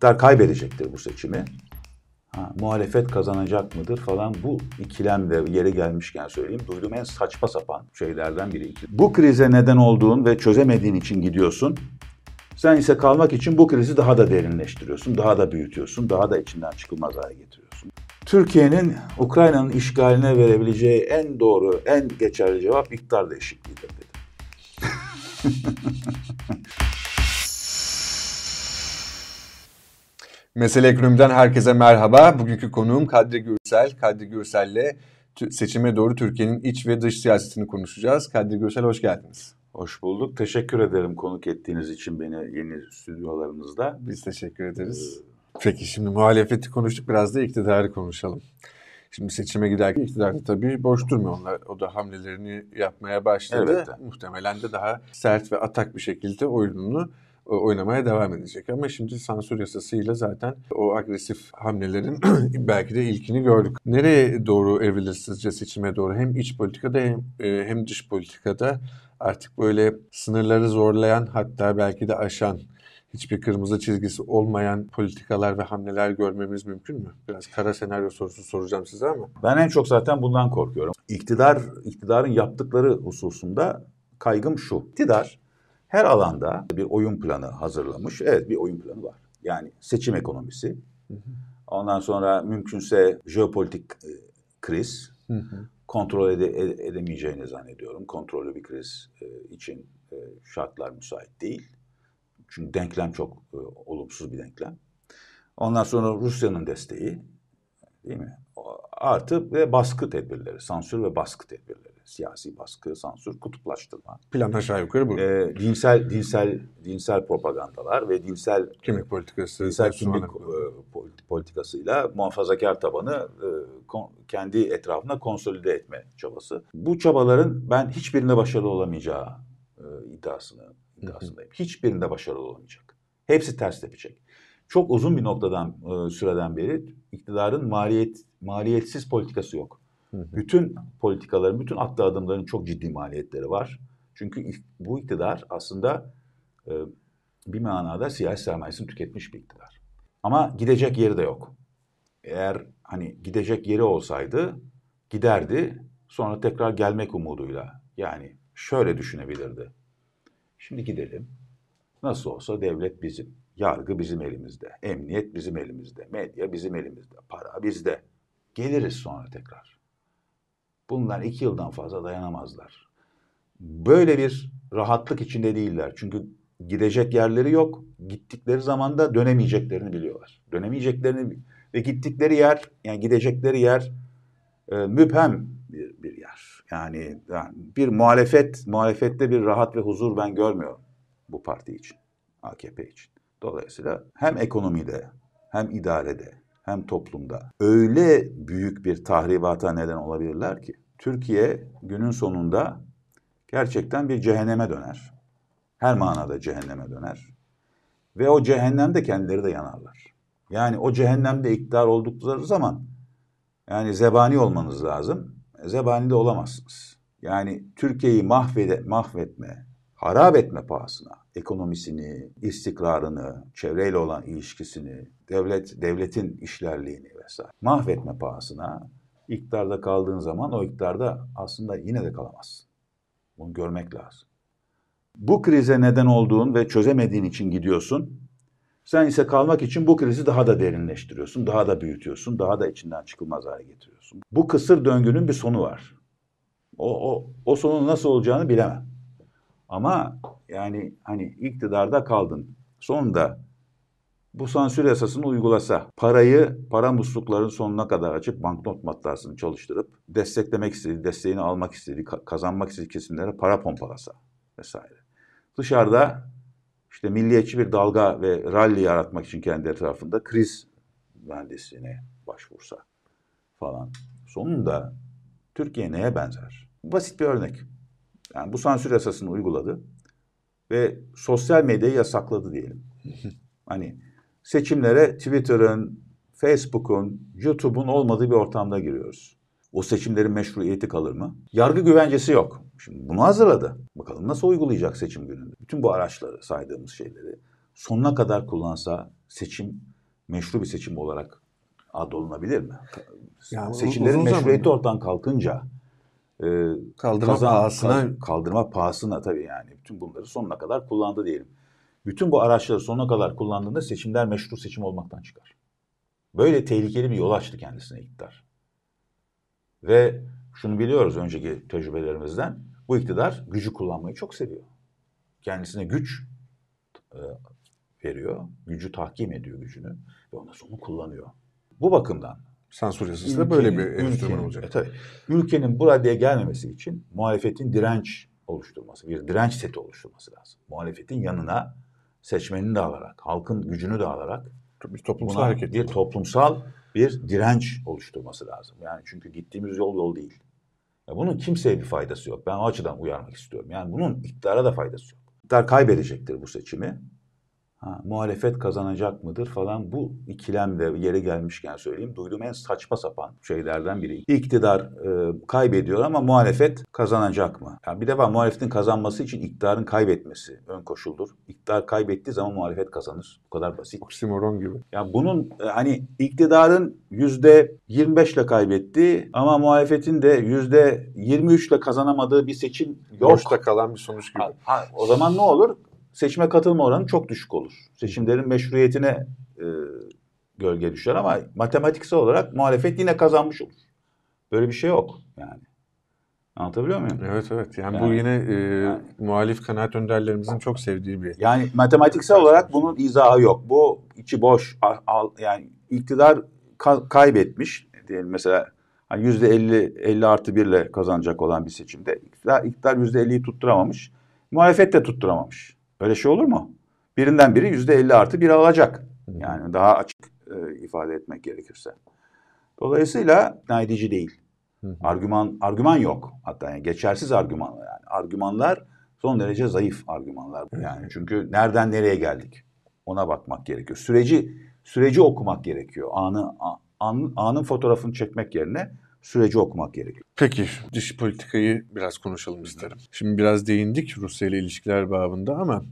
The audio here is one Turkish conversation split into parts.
iktidar kaybedecektir bu seçimi. Ha, muhalefet kazanacak mıdır falan bu ikilemde yeri gelmişken söyleyeyim. Duyduğum en saçma sapan şeylerden biri. Bu krize neden olduğun ve çözemediğin için gidiyorsun. Sen ise kalmak için bu krizi daha da derinleştiriyorsun, daha da büyütüyorsun, daha da içinden çıkılmaz hale getiriyorsun. Türkiye'nin Ukrayna'nın işgaline verebileceği en doğru, en geçerli cevap iktidar değişikliğidir dedim. Mesele Ekonomi'den herkese merhaba. Bugünkü konuğum Kadri Gürsel. Kadri Gürsel'le seçime doğru Türkiye'nin iç ve dış siyasetini konuşacağız. Kadri Gürsel hoş geldiniz. Hoş bulduk. Teşekkür ederim konuk ettiğiniz için beni yeni stüdyolarınızda. Biz teşekkür ederiz. Ee, Peki şimdi muhalefeti konuştuk biraz da iktidarı konuşalım. Şimdi seçime giderken iktidar da tabii boş durmuyor. Onlar, o da hamlelerini yapmaya başladı. Evet. Muhtemelen de daha sert ve atak bir şekilde oyununu oynamaya devam edecek. Ama şimdi sansür yasasıyla zaten o agresif hamlelerin belki de ilkini gördük. Nereye doğru evrilir sizce seçime doğru? Hem iç politikada hem, e, hem dış politikada artık böyle sınırları zorlayan hatta belki de aşan hiçbir kırmızı çizgisi olmayan politikalar ve hamleler görmemiz mümkün mü? Biraz kara senaryo sorusu soracağım size ama. Ben en çok zaten bundan korkuyorum. İktidar, iktidarın yaptıkları hususunda kaygım şu. İktidar her alanda bir oyun planı hazırlamış. Evet bir oyun planı var. Yani seçim ekonomisi. Ondan sonra mümkünse jeopolitik e, kriz. Kontrol ede, edemeyeceğini zannediyorum. Kontrollü bir kriz e, için e, şartlar müsait değil. Çünkü denklem çok e, olumsuz bir denklem. Ondan sonra Rusya'nın desteği değil mi? Artı ve baskı tedbirleri, sansür ve baskı tedbirleri. Siyasi baskı, sansür, kutuplaştırma. Plan aşağı yukarı bu. E, dinsel, dinsel, dinsel propagandalar ve dinsel kimlik politikası, dinsel kimlik e, politikasıyla muhafazakar tabanı e, kon, kendi etrafına konsolide etme çabası. Bu çabaların ben hiçbirinde başarılı olamayacağı e, iddiasını iddiasındayım. Hiçbirinde başarılı olamayacak. Hepsi ters tepecek. Çok uzun bir noktadan e, süreden beri iktidarın maliyet maliyetsiz politikası yok. Bütün politikaların, bütün attığı adımların çok ciddi maliyetleri var. Çünkü bu iktidar aslında e, bir manada siyasi sermayesini tüketmiş bir iktidar. Ama gidecek yeri de yok. Eğer hani gidecek yeri olsaydı giderdi sonra tekrar gelmek umuduyla. Yani şöyle düşünebilirdi. Şimdi gidelim. Nasıl olsa devlet bizim. Yargı bizim elimizde. Emniyet bizim elimizde. Medya bizim elimizde. Para bizde. Geliriz sonra tekrar. Bunlar iki yıldan fazla dayanamazlar. Böyle bir rahatlık içinde değiller. Çünkü gidecek yerleri yok. Gittikleri zaman da dönemeyeceklerini biliyorlar. Dönemeyeceklerini ve gittikleri yer, yani gidecekleri yer e, müphem bir, bir yer. Yani, yani bir muhalefet, muhalefette bir rahat ve huzur ben görmüyorum bu parti için, AKP için. Dolayısıyla hem ekonomide, hem idarede, hem toplumda öyle büyük bir tahribata neden olabilirler ki Türkiye günün sonunda gerçekten bir cehenneme döner. Her manada cehenneme döner. Ve o cehennemde kendileri de yanarlar. Yani o cehennemde iktidar oldukları zaman yani zebani olmanız lazım. Zebani de olamazsınız. Yani Türkiye'yi mahvede, mahvetme, harap etme pahasına ekonomisini, istikrarını, çevreyle olan ilişkisini, devlet devletin işlerliğini vesaire mahvetme pahasına iktidarda kaldığın zaman o iktidarda aslında yine de kalamazsın. Bunu görmek lazım. Bu krize neden olduğun ve çözemediğin için gidiyorsun. Sen ise kalmak için bu krizi daha da derinleştiriyorsun, daha da büyütüyorsun, daha da içinden çıkılmaz hale getiriyorsun. Bu kısır döngünün bir sonu var. O, o, o sonun nasıl olacağını bilemem. Ama yani hani iktidarda kaldın. Sonunda bu sansür yasasını uygulasa, parayı para muslukların sonuna kadar açıp banknot matbaasını çalıştırıp desteklemek istediği, desteğini almak istediği, kazanmak istediği kesimlere para pompalasa vesaire. Dışarıda işte milliyetçi bir dalga ve rally yaratmak için kendi etrafında kriz mühendisliğine başvursa falan. Sonunda Türkiye neye benzer? Basit bir örnek. Yani bu sansür yasasını uyguladı ve sosyal medyayı yasakladı diyelim. hani seçimlere Twitter'ın, Facebook'un, YouTube'un olmadığı bir ortamda giriyoruz. O seçimlerin meşruiyeti kalır mı? Yargı güvencesi yok. Şimdi bunu hazırladı. Bakalım nasıl uygulayacak seçim gününde? Bütün bu araçları, saydığımız şeyleri sonuna kadar kullansa seçim meşru bir seçim olarak adolunabilir mi? Yani Seçimlerin meşruiyeti ortadan kalkınca e, kaldırma kazan, pahasına kaldırma pahasına tabii yani bütün bunları sonuna kadar kullandı diyelim. Bütün bu araçları sonuna kadar kullandığında seçimler meşru seçim olmaktan çıkar. Böyle tehlikeli bir yol açtı kendisine iktidar. Ve şunu biliyoruz önceki tecrübelerimizden. Bu iktidar gücü kullanmayı çok seviyor. Kendisine güç e, veriyor. Gücü tahkim ediyor gücünü. Ve ondan sonra kullanıyor. Bu bakımdan sansür yasası da böyle bir enstrüman olacak. E, tabii. Ülkenin bu raddeye gelmemesi için muhalefetin direnç oluşturması, bir direnç seti oluşturması lazım. Muhalefetin yanına seçmenini de alarak, halkın gücünü de alarak bir toplumsal hareket. Bir toplumsal bir direnç oluşturması lazım. Yani çünkü gittiğimiz yol yol değil. Ya bunun kimseye bir faydası yok. Ben o açıdan uyarmak istiyorum. Yani bunun iktidara da faydası yok. İktidar kaybedecektir bu seçimi. Ha, muhalefet kazanacak mıdır falan bu ikilemde yeri gelmişken söyleyeyim duyduğum en saçma sapan şeylerden biri. İktidar e, kaybediyor ama muhalefet kazanacak mı? Yani bir defa muhalefetin kazanması için iktidarın kaybetmesi ön koşuldur. İktidar kaybettiği zaman muhalefet kazanır. Bu kadar basit. Oksimoron gibi. Ya bunun e, hani iktidarın yüzde 25 ile kaybetti ama muhalefetin de yüzde 23 ile kazanamadığı bir seçim yok. Boşta kalan bir sonuç gibi. Ha, ha, o zaman ne olur? Seçime katılma oranı çok düşük olur. Seçimlerin meşruiyetine e, gölge düşer ama matematiksel olarak muhalefet yine kazanmış olur. Böyle bir şey yok yani. Anlatabiliyor muyum? Evet evet. Yani, yani bu yine e, yani, muhalif kanaat önderlerimizin çok sevdiği bir. Yani matematiksel olarak bunun izahı yok. Bu içi boş. Al, yani iktidar ka- kaybetmiş diyelim mesela hani yüzde 50 50 artı 1 ile kazanacak olan bir seçimde iktidar, iktidar yüzde 50'yi tutturamamış. Muhalefet de tutturamamış. Öyle şey olur mu? Birinden biri yüzde elli artı bir alacak. Yani daha açık e, ifade etmek gerekirse. Dolayısıyla ikna edici değil. Argüman argüman yok. Hatta yani geçersiz argümanlar yani. Argümanlar son derece zayıf argümanlar. Yani çünkü nereden nereye geldik? Ona bakmak gerekiyor. Süreci süreci okumak gerekiyor. Anı an, anın fotoğrafını çekmek yerine süreci okumak gerekiyor. Peki dış politikayı biraz konuşalım isterim. Şimdi biraz değindik Rusya ile ilişkiler babında ama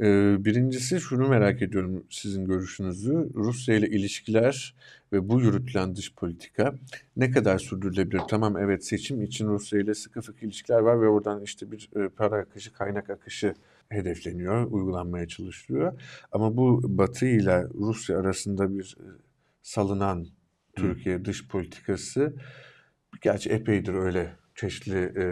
e, birincisi şunu merak ediyorum sizin görüşünüzü. Rusya ile ilişkiler ve bu yürütülen dış politika ne kadar sürdürülebilir? Tamam evet seçim için Rusya ile sıkı fıkı ilişkiler var ve oradan işte bir e, para akışı, kaynak akışı hedefleniyor, uygulanmaya çalışılıyor. Ama bu Batı ile Rusya arasında bir e, salınan Türkiye dış politikası gerçi epeydir öyle çeşitli e,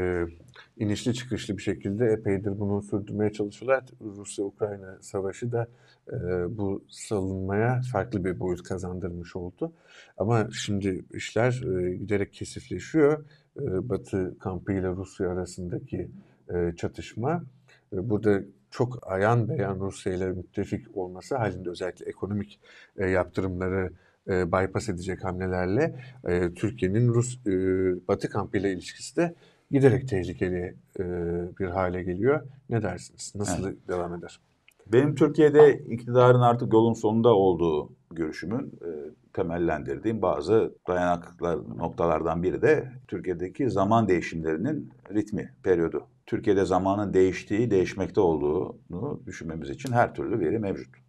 inişli çıkışlı bir şekilde epeydir bunu sürdürmeye çalışıyorlar. Rusya-Ukrayna savaşı da e, bu salınmaya farklı bir boyut kazandırmış oldu. Ama şimdi işler e, giderek kesifleşiyor. E, Batı kampı ile Rusya arasındaki e, çatışma e, burada çok ayan beyan Rusya ile müttefik olması halinde özellikle ekonomik e, yaptırımları e, bypass edecek hamlelerle e, Türkiye'nin Rus e, Batı kampıyla ilişkisi de giderek tehlikeli e, bir hale geliyor. Ne dersiniz? Nasıl evet. devam eder? Benim Türkiye'de iktidarın artık yolun sonunda olduğu görüşümün e, temellendirdiğim bazı dayanaklar noktalardan biri de Türkiye'deki zaman değişimlerinin ritmi, periyodu. Türkiye'de zamanın değiştiği, değişmekte olduğunu düşünmemiz için her türlü veri mevcut.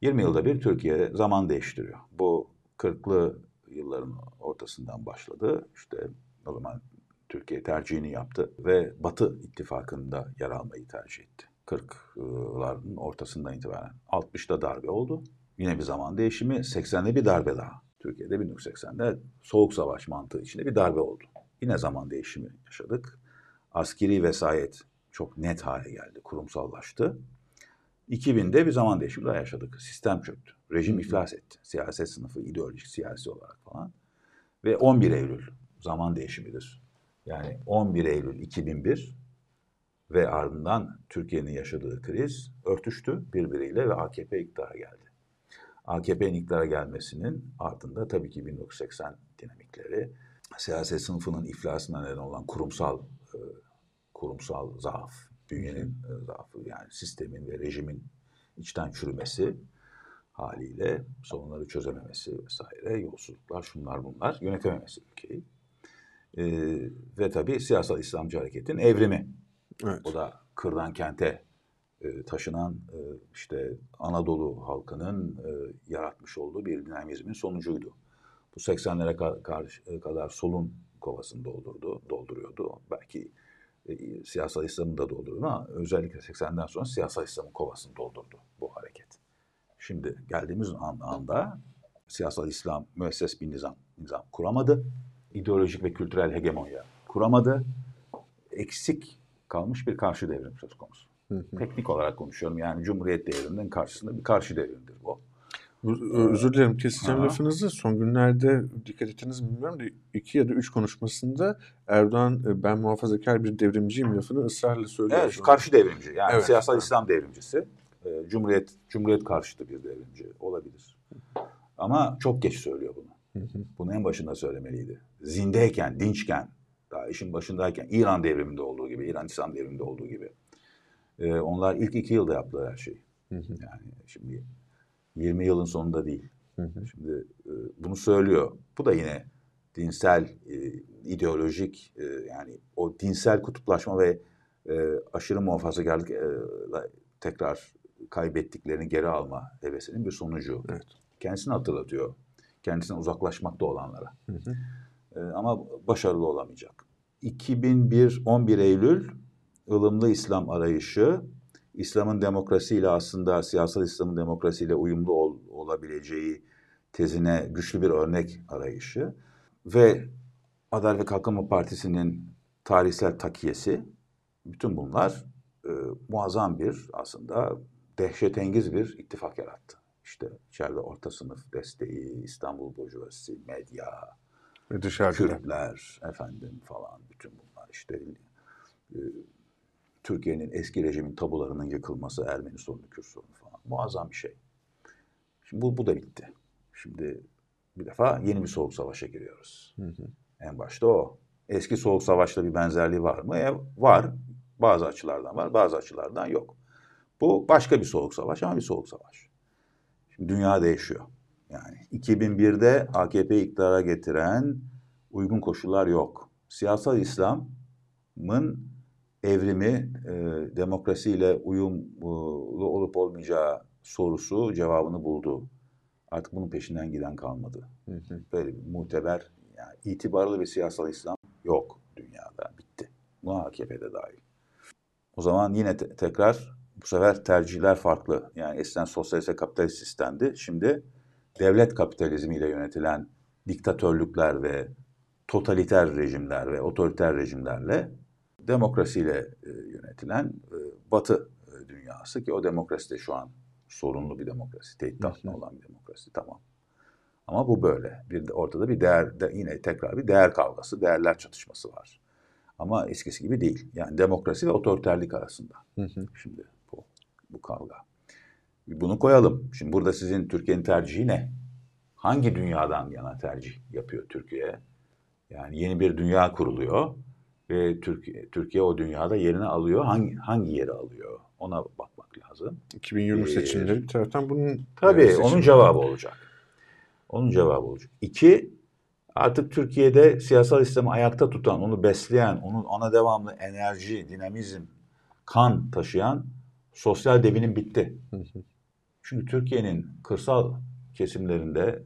20 yılda bir Türkiye zaman değiştiriyor. Bu 40'lı yılların ortasından başladı. İşte o zaman Türkiye tercihini yaptı ve Batı ittifakında yer almayı tercih etti. 40'ların ortasından itibaren. 60'da darbe oldu. Yine bir zaman değişimi. 80'de bir darbe daha. Türkiye'de 1980'de soğuk savaş mantığı içinde bir darbe oldu. Yine zaman değişimi yaşadık. Askeri vesayet çok net hale geldi, kurumsallaştı. 2000'de bir zaman değişimi daha yaşadık. Sistem çöktü. Rejim iflas etti. Siyaset sınıfı, ideolojik, siyasi olarak falan. Ve 11 Eylül zaman değişimidir. Yani 11 Eylül 2001 ve ardından Türkiye'nin yaşadığı kriz örtüştü birbiriyle ve AKP iktidara geldi. AKP'nin iktidara gelmesinin ardında tabii ki 1980 dinamikleri, siyaset sınıfının iflasına neden olan kurumsal e, kurumsal zaaf, bünyenin e, zaafı yani sistemin ve rejimin içten çürümesi haliyle sorunları çözememesi vesaire, yolsuzluklar, şunlar bunlar, yönetememesi ülkeyi. E, ve tabii siyasal İslamcı hareketin evrimi. Evet. O da kırdan kente e, taşınan e, işte Anadolu halkının e, yaratmış olduğu bir dinamizmin sonucuydu. Bu 80'lere ka- kadar solun kovasını doldurdu, dolduruyordu. Belki e, siyasal İslam'ı da doldurdu ama özellikle 80'den sonra siyasal İslam'ın kovasını doldurdu bu hareket. Şimdi geldiğimiz an, anda siyasal İslam müesses bir nizam, nizam kuramadı. İdeolojik ve kültürel hegemonya kuramadı. Eksik kalmış bir karşı devrim söz konusu. Hı hı. Teknik olarak konuşuyorum. Yani Cumhuriyet devriminin karşısında bir karşı devrimdir bu. Özür dilerim keseceğim ha. lafınızı. Son günlerde dikkat ettiniz mi bilmiyorum da iki ya da üç konuşmasında Erdoğan e, ben muhafazakar bir devrimciyim lafını ısrarla söylüyor. Evet karşı devrimci yani evet. siyasal İslam devrimcisi. E, Cumhuriyet Cumhuriyet karşıtı bir devrimci olabilir. Ama çok geç söylüyor bunu. Hı hı. Bunu en başında söylemeliydi. Zindeyken, dinçken, daha işin başındayken İran devriminde olduğu gibi, İran İslam devriminde olduğu gibi. E, onlar ilk iki yılda yaptılar her şeyi. Hı. Yani şimdi 20 yılın sonunda değil. Hı hı. Şimdi e, bunu söylüyor. Bu da yine dinsel, e, ideolojik e, yani o dinsel kutuplaşma ve e, aşırı muhafazakarlık e, tekrar kaybettiklerini geri alma hevesinin bir sonucu. Evet. Kendisini hatırlatıyor. Kendisine uzaklaşmakta olanlara. Hı hı. E, ama başarılı olamayacak. 2001 11 Eylül ılımlı İslam arayışı İslam'ın demokrasiyle aslında siyasal İslam'ın demokrasiyle uyumlu ol, olabileceği tezine güçlü bir örnek arayışı ve Adalet ve Kalkınma Partisi'nin tarihsel takiyesi bütün bunlar e, muazzam bir aslında dehşetengiz bir ittifak yarattı. İşte içeride orta sınıf desteği, İstanbul Burjuvazisi, medya, dışarıda. Kürtler efendim falan bütün bunlar işte e, Türkiye'nin eski rejimin tabularının yıkılması, Ermeni sorunu, Kürt sorunu falan. Muazzam bir şey. Şimdi bu, bu da bitti. Şimdi bir defa yeni bir soğuk savaşa giriyoruz. Hı hı. En başta o. Eski soğuk savaşla bir benzerliği var mı? E, var. Bazı açılardan var, bazı açılardan yok. Bu başka bir soğuk savaş ama bir soğuk savaş. Şimdi dünya değişiyor. Yani 2001'de AKP iktidara getiren uygun koşullar yok. Siyasal İslam'ın evrimi e, demokrasiyle uyumlu olup olmayacağı sorusu cevabını buldu. Artık bunun peşinden giden kalmadı. Hı hı. Böyle bir muteber, yani itibarlı bir siyasal İslam yok dünyada. Bitti. Buna AKP'de dahil. O zaman yine te- tekrar bu sefer tercihler farklı. Yani eskiden sosyalist kapitalist sistemdi. Şimdi devlet kapitalizmiyle yönetilen diktatörlükler ve totaliter rejimler ve otoriter rejimlerle demokrasiyle e, yönetilen e, Batı e, dünyası ki o demokrasi de şu an sorunlu bir demokrasi, tehdit altında olan bir demokrasi tamam. Ama bu böyle. Bir de ortada bir değer de yine tekrar bir değer kavgası, değerler çatışması var. Ama eskisi gibi değil. Yani demokrasi ve otoriterlik arasında. Hı hı. Şimdi bu bu kavga. Bunu koyalım. Şimdi burada sizin Türkiye'nin tercihi ne? Hangi dünyadan yana tercih yapıyor Türkiye? Yani yeni bir dünya kuruluyor ve Türkiye, Türkiye o dünyada yerini alıyor. Hangi hangi yeri alıyor? Ona bakmak lazım. 2020 ee, seçimleri bir taraftan bunun tabii seçimleri. onun cevabı olacak. Onun cevabı olacak. İki, artık Türkiye'de siyasal sistemi ayakta tutan, onu besleyen, onun ona devamlı enerji, dinamizm, kan taşıyan sosyal devinim bitti. Çünkü Türkiye'nin kırsal kesimlerinde,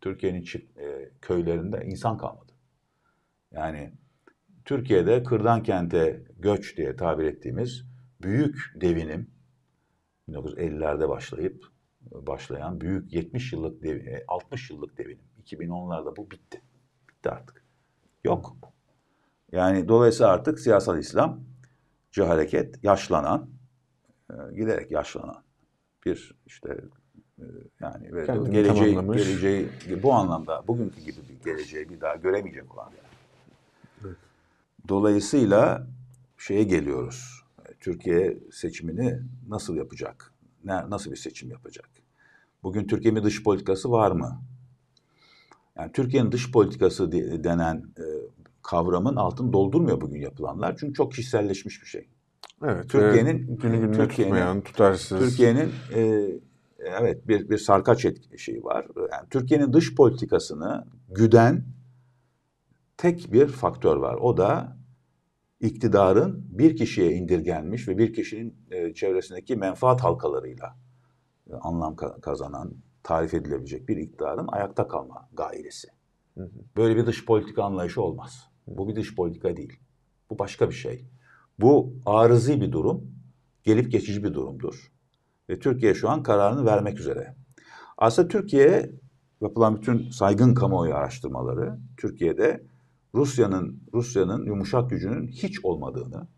Türkiye'nin e, köylerinde insan kalmadı. Yani Türkiye'de kırdan kente göç diye tabir ettiğimiz büyük devinim 1950'lerde başlayıp başlayan büyük 70 yıllık dev, 60 e, yıllık devinim 2010'larda bu bitti. Bitti artık. Yok. Yani dolayısıyla artık siyasal İslam hareket yaşlanan e, giderek yaşlanan bir işte e, yani ve geleceği, geleceği bu anlamda bugünkü gibi bir geleceği bir daha göremeyecek olan. Dolayısıyla şeye geliyoruz. Türkiye seçimini nasıl yapacak? Ne, nasıl bir seçim yapacak? Bugün Türkiye'nin dış politikası var mı? Yani Türkiye'nin dış politikası denen e, kavramın altını doldurmuyor bugün yapılanlar. Çünkü çok kişiselleşmiş bir şey. Evet. Türkiye'nin günü gününe Türkiye'nin, tutmayan, tutarsız. Türkiye'nin e, evet bir bir sarkaç şeyi var. Yani Türkiye'nin dış politikasını güden tek bir faktör var. O da iktidarın bir kişiye indirgenmiş ve bir kişinin e, çevresindeki menfaat halkalarıyla e, anlam ka- kazanan, tarif edilebilecek bir iktidarın ayakta kalma gailesi. Böyle bir dış politika anlayışı olmaz. Bu bir dış politika değil. Bu başka bir şey. Bu arızi bir durum, gelip geçici bir durumdur. Ve Türkiye şu an kararını vermek üzere. Aslında Türkiye yapılan bütün saygın kamuoyu araştırmaları Türkiye'de Rusya'nın Rusya'nın yumuşak gücünün hiç olmadığını,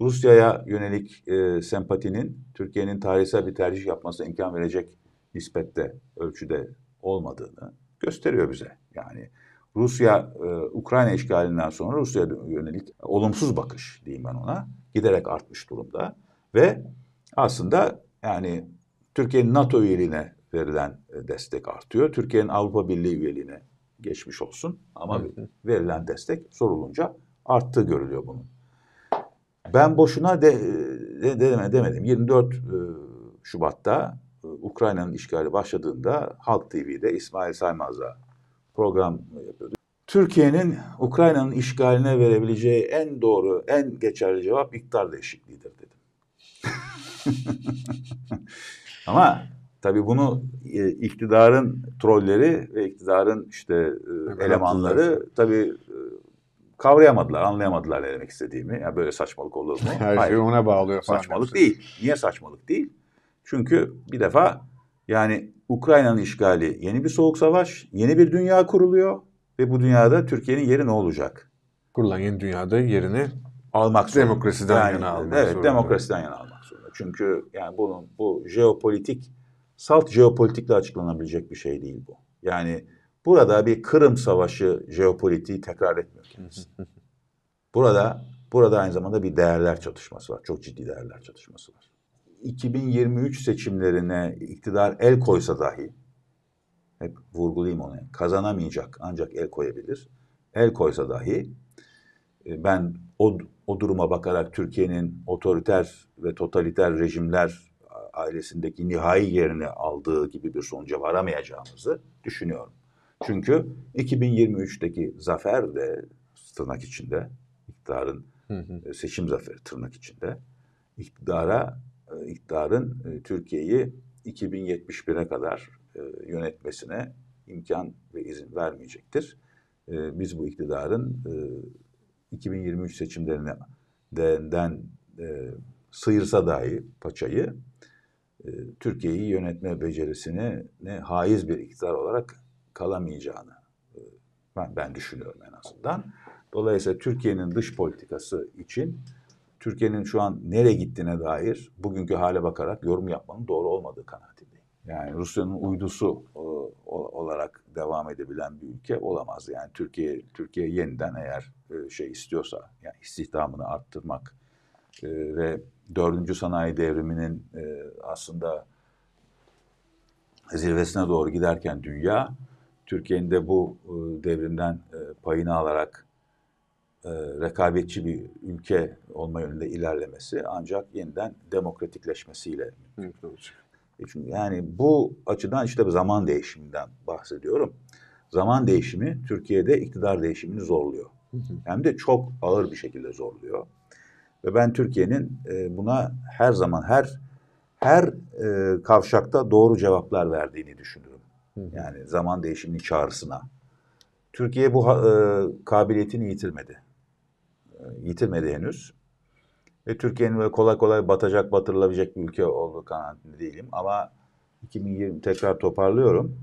Rusya'ya yönelik e, sempatinin Türkiye'nin tarihsel bir tercih yapmasına imkan verecek nispette, ölçüde olmadığını gösteriyor bize. Yani Rusya e, Ukrayna işgalinden sonra Rusya'ya yönelik olumsuz bakış diyeyim ben ona giderek artmış durumda ve aslında yani Türkiye'nin NATO üyeliğine verilen e, destek artıyor. Türkiye'nin Avrupa Birliği üyeliğine geçmiş olsun ama verilen destek sorulunca arttığı görülüyor bunun. Ben boşuna de, de, de demedim. 24 e, Şubat'ta e, Ukrayna'nın işgali başladığında Halk TV'de İsmail Saymaz'la program yapıyordu. Türkiye'nin Ukrayna'nın işgaline verebileceği en doğru, en geçerli cevap iktidar değişikliğidir dedim. Ama tabii bunu e, iktidarın trolleri ve iktidarın işte e, elemanları tabii e, kavrayamadılar, anlayamadılar ne demek istediğimi. Ya böyle saçmalık olur mu? Her Hayır, şeyi ona bağlıyor. Saçmalık değil. Niye saçmalık değil? Çünkü bir defa yani Ukrayna'nın işgali yeni bir soğuk savaş, yeni bir dünya kuruluyor ve bu dünyada Türkiye'nin yeri ne olacak? Kurulan yeni dünyada yerini almak zorunda. Demokrasiden yani, yana almak evet, zorunda. demokrasiden yana almak zorunda. Çünkü yani bunun bu jeopolitik salt jeopolitikle açıklanabilecek bir şey değil bu. Yani burada bir Kırım Savaşı jeopolitiği tekrar etmiyor kendisi. Burada burada aynı zamanda bir değerler çatışması var. Çok ciddi değerler çatışması var. 2023 seçimlerine iktidar el koysa dahi hep vurgulayayım onu. Kazanamayacak ancak el koyabilir. El koysa dahi e, ben o, o duruma bakarak Türkiye'nin otoriter ve totaliter rejimler ailesindeki nihai yerini aldığı gibi bir sonuca varamayacağımızı düşünüyorum. Çünkü 2023'teki zafer de tırnak içinde iktidarın hı hı. E, seçim zaferi tırnak içinde iktidara e, iktidarın e, Türkiye'yi 2071'e kadar yönetmesine imkan ve izin vermeyecektir. Biz bu iktidarın 2023 seçimlerinden sıyırsa dahi paçayı Türkiye'yi yönetme becerisine ne haiz bir iktidar olarak kalamayacağını ben, ben düşünüyorum en azından. Dolayısıyla Türkiye'nin dış politikası için Türkiye'nin şu an nereye gittiğine dair bugünkü hale bakarak yorum yapmanın doğru olmadığı kanaatindeyim. Yani Rusya'nın uydusu o, olarak devam edebilen bir ülke olamaz. Yani Türkiye Türkiye yeniden eğer e, şey istiyorsa yani istihdamını arttırmak e, ve dördüncü sanayi devriminin e, aslında zirvesine doğru giderken dünya Türkiye'nin de bu devrimden payını alarak e, rekabetçi bir ülke olma yönünde ilerlemesi ancak yeniden demokratikleşmesiyle mümkün olacak. E çünkü yani bu açıdan işte zaman değişiminden bahsediyorum. Zaman değişimi Türkiye'de iktidar değişimini zorluyor. Hem de çok ağır bir şekilde zorluyor. Ve ben Türkiye'nin e, buna her zaman her her e, kavşakta doğru cevaplar verdiğini düşünüyorum. Yani zaman değişiminin çağrısına. Türkiye bu e, kabiliyetini yitirmedi. E, yitirmedi henüz. Ve Türkiye'nin kolay kolay batacak, batırılabilecek bir ülke olduğu kanaatinde değilim. Ama 2020 tekrar toparlıyorum.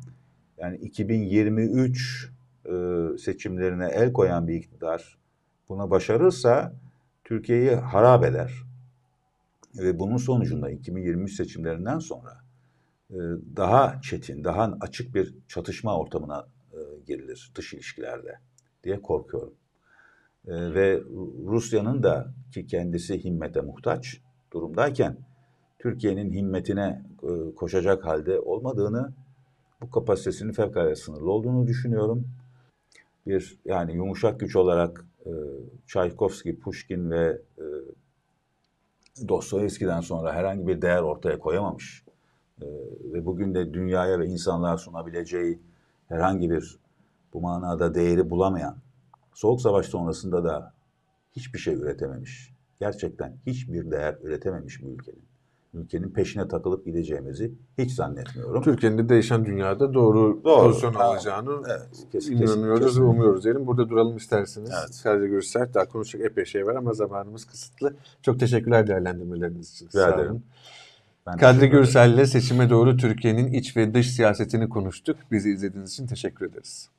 Yani 2023 e, seçimlerine el koyan bir iktidar buna başarırsa Türkiye'yi harap eder. Ve bunun sonucunda 2023 seçimlerinden sonra e, daha çetin, daha açık bir çatışma ortamına e, girilir dış ilişkilerde diye korkuyorum. E, ve Rusya'nın da ki kendisi himmete muhtaç durumdayken Türkiye'nin himmetine koşacak halde olmadığını, bu kapasitesinin fevkalade sınırlı olduğunu düşünüyorum. Bir yani yumuşak güç olarak Çaykovski, Pushkin ve e, Dostoyevski'den sonra herhangi bir değer ortaya koyamamış e, ve bugün de dünyaya ve insanlığa sunabileceği herhangi bir bu manada değeri bulamayan, Soğuk Savaş sonrasında da hiçbir şey üretememiş. Gerçekten hiçbir değer üretememiş bu ülkenin. Ülkenin peşine takılıp gideceğimizi hiç zannetmiyorum. Türkiye'nin de değişen dünyada doğru, Doğru. pozisyon Tamam. alacağını Evet, kesin, inanıyoruz kesin, ve umuyoruz diyelim. Burada duralım isterseniz. Evet. Sadece görüşler. Daha konuşacak epey şey var ama zamanımız kısıtlı. Çok teşekkürler değerlendirmeleriniz için. Rica ederim. Ben Kadri. Gürsel'le seçime doğru Türkiye'nin iç ve dış siyasetini konuştuk. Bizi izlediğiniz için teşekkür ederiz.